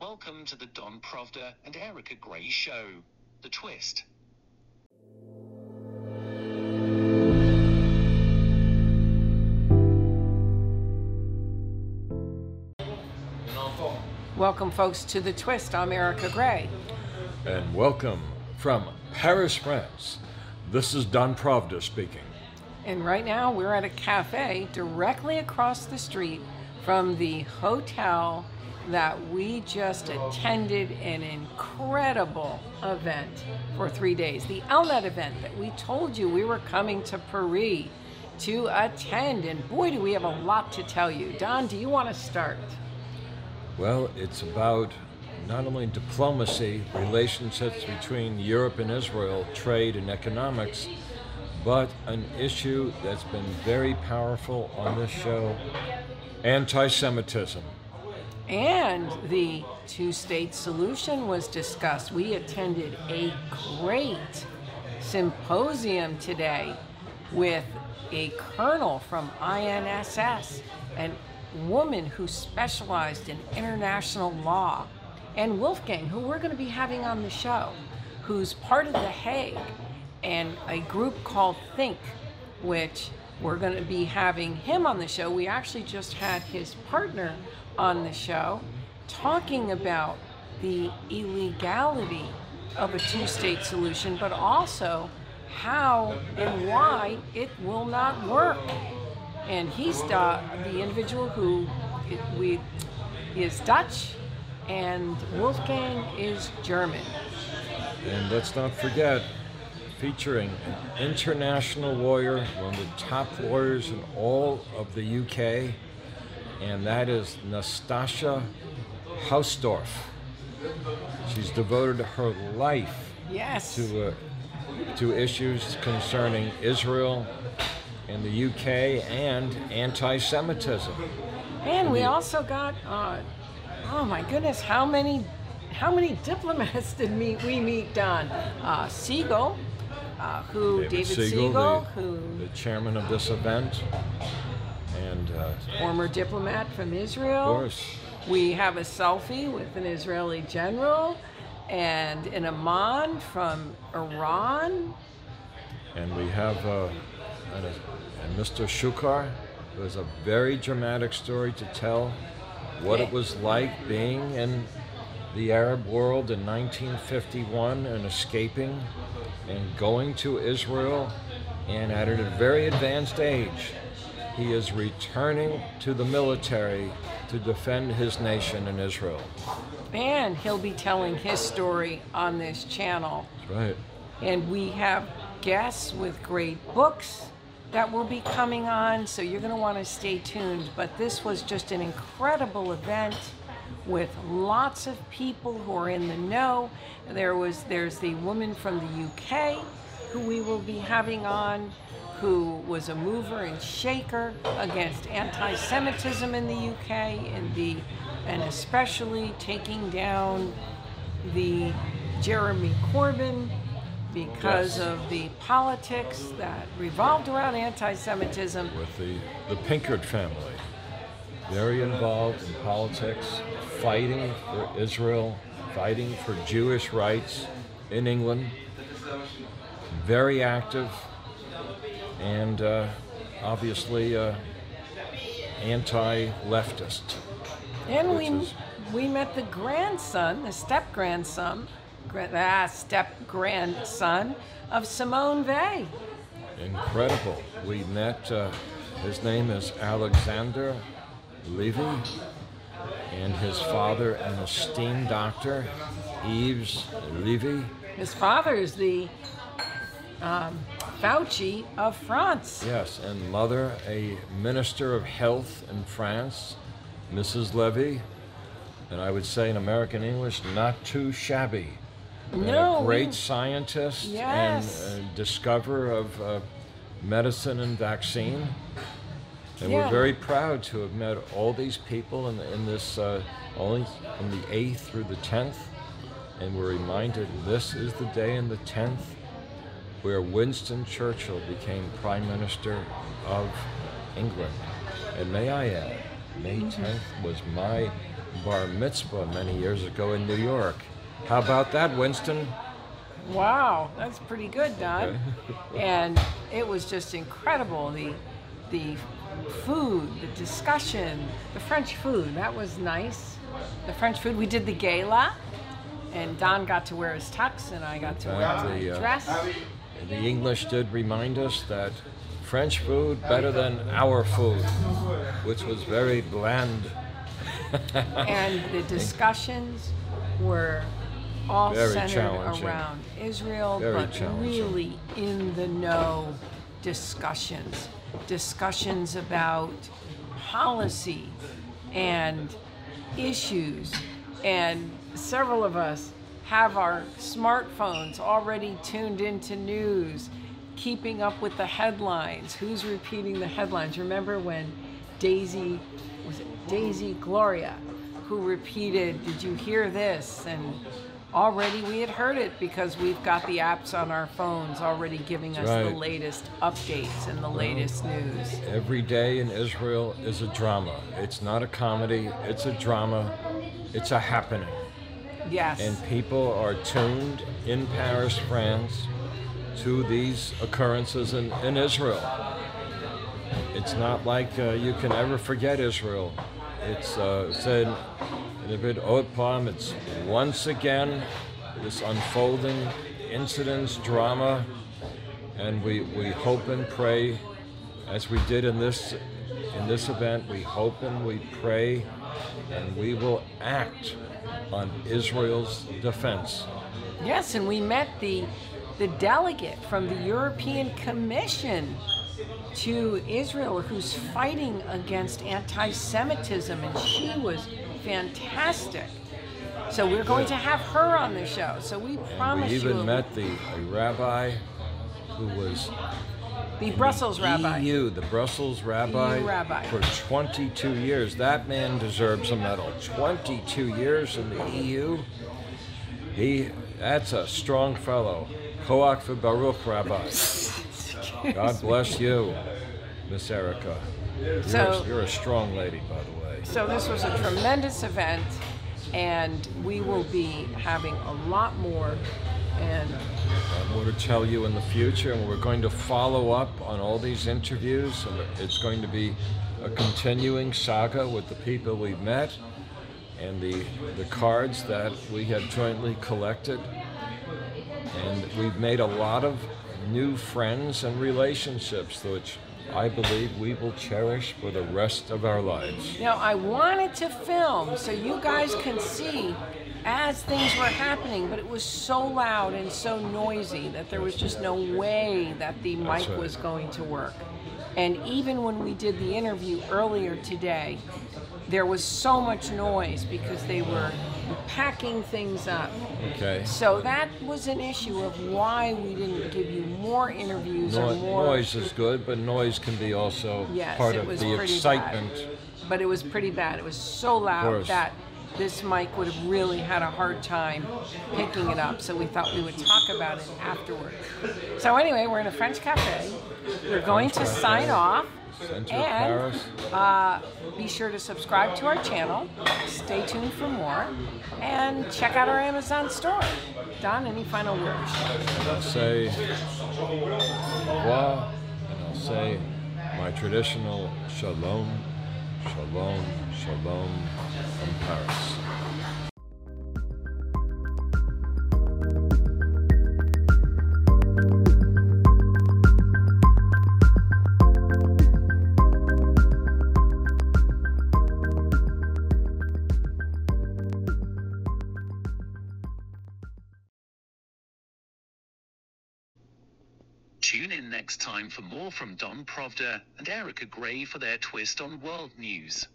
Welcome to the Don Pravda and Erika Grey Show. The Twist. Welcome, folks, to The Twist. I'm Erika Grey. And welcome from Paris, France. This is Don Pravda speaking. And right now we're at a cafe directly across the street from the hotel that we just attended an incredible event for three days. The Elnet event that we told you we were coming to Paris to attend. And boy, do we have a lot to tell you. Don, do you want to start? Well, it's about not only diplomacy, relationships between Europe and Israel, trade and economics, but an issue that's been very powerful on this show anti Semitism. And the two state solution was discussed. We attended a great symposium today with a colonel from INSS, an woman who specialized in international law, and Wolfgang, who we're going to be having on the show, who's part of The Hague and a group called THINC, which we're going to be having him on the show. We actually just had his partner on the show talking about the illegality of a two state solution, but also how and why it will not work. And he's the, the individual who we, is Dutch, and Wolfgang is German. And let's not forget, featuring an international lawyer, one of the top lawyers in all of the UK, and that is Natasha Hausdorff. She's devoted her life Yes. to uh, to issues concerning Israel and the UK and anti-Semitism. And we also got, uh, oh my goodness, how many, how many diplomats did meet, we meet, Don? Uh, Siegel, uh, who David, Siegel, the, who the chairman of this event, and uh, former diplomat from Israel. of course, We have a selfie with an Israeli general and an Amman from Iran. and we have uh, a, and Mr. Shukar, who has a very dramatic story to tell, what it was like being in the Arab world in 1951 and escaping and going to Israel, and at a very advanced age, he is returning to the military to defend his nation in Israel. And he'll be telling his story on this channel. That's right. And we have guests with great books that will be coming on, so you're going to want to stay tuned. But this was just an incredible event with lots of people who are in the know. There was there's the woman from the UK who we will be having on who was a mover and shaker against anti-Semitism in the UK and the and especially taking down the Jeremy Corbyn because Yes. of the politics that revolved around anti-Semitism. with the, the Pinkard family. Very involved in politics, fighting for Israel, fighting for Jewish rights in England. Very active and uh, obviously uh, anti leftist. And we is- we met the grandson, the step grandson, gra- ah, step grandson of Simone Weil. Incredible. We met, uh, his name is Alexander Levy, and his father, an esteemed doctor, Yves Levy. His father is the um, Fauci of France. Yes, and mother, a minister of health in France, Mrs. Levy. And I would say in American English, not too shabby. No, a great scientist Yes. and uh, discoverer of uh, medicine and vaccine. And Yeah. we're very proud to have met all these people in, in this, uh, only from the 8th through the 10th. And we're reminded this is the day in the 10th where Winston Churchill became Prime Minister of England. And may I add, May 10th was my bar mitzvah many years ago in New York. How about that, Winston? Wow, that's pretty good, Don. and it was just incredible. The the food, the discussion, the French food, that was nice. The French food. We did the gala, and Don got to wear his tux, and I got to wear my the, uh, dress. The English did remind us that French food better than our food, which was very bland. and the discussions were all Very centered around Israel, Very but really in the know discussions. Discussions about policy and issues. And several of us have our smartphones already tuned into news, keeping up with the headlines. Who's repeating the headlines? Remember when Daisy, was it Daisy Gloria, who repeated, Did you hear this? And already we had heard it because we've got the apps on our phones already giving us the latest updates and the latest news. Every day in Israel is a drama. It's not a comedy, it's a drama, it's a happening. Yes. And people are tuned in Paris, France, to these occurrences in, in Israel. It's not like uh, you can ever forget Israel. It's uh, said a bit Palm, it's once again this unfolding incidents, drama, and we, we hope and pray, as we did in this in this event, we hope and we pray, and we will act on Israel's defense. Yes, and we met the the delegate from the European Commission to Israel who's fighting against anti-Semitism and she was fantastic. So we're going to have her on the show. So we And promise we you even met the a rabbi who was the Brussels rabbi. EU, the Brussels rabbi, rabbi. for 22 years. That man deserves a medal. 22 years in the EU. He, that's a strong fellow. Koach Baruch Rabbi. God bless you, Miss Erika. You're, So- a, you're a strong lady, by the way. So this was a tremendous event, and we will be having a lot more. And more to tell you in the future, and we're going to follow up on all these interviews, and it's going to be a continuing saga with the people we've met and the the cards that we have jointly collected, and we've made a lot of new friends and relationships, which I believe we will cherish for the rest of our lives. Now, I wanted to film so you guys can see as things were happening, but it was so loud and so noisy that there was just no way that the mic right. was going to work. And even when we did the interview earlier today, there was so much noise because they were packing things up. Okay. So that was an issue of why we didn't give you more interviews or more. noise is good, but noise can be also Yes, part of the excitement. bad. But it was pretty bad. It was so loud that this mic would have really had a hard time picking it up. So we thought we would talk about it afterward. So anyway, we're in a French cafe. We're going to sign off. And Paris. uh, be sure to subscribe to our channel. Stay tuned for more. And check out our Amazon store. Don, any final words? I'll say revoir, and I'll say my traditional shalom, shalom, shalom from Paris. In next time for more from Don Pravda and Erika Grey for their twist on world news.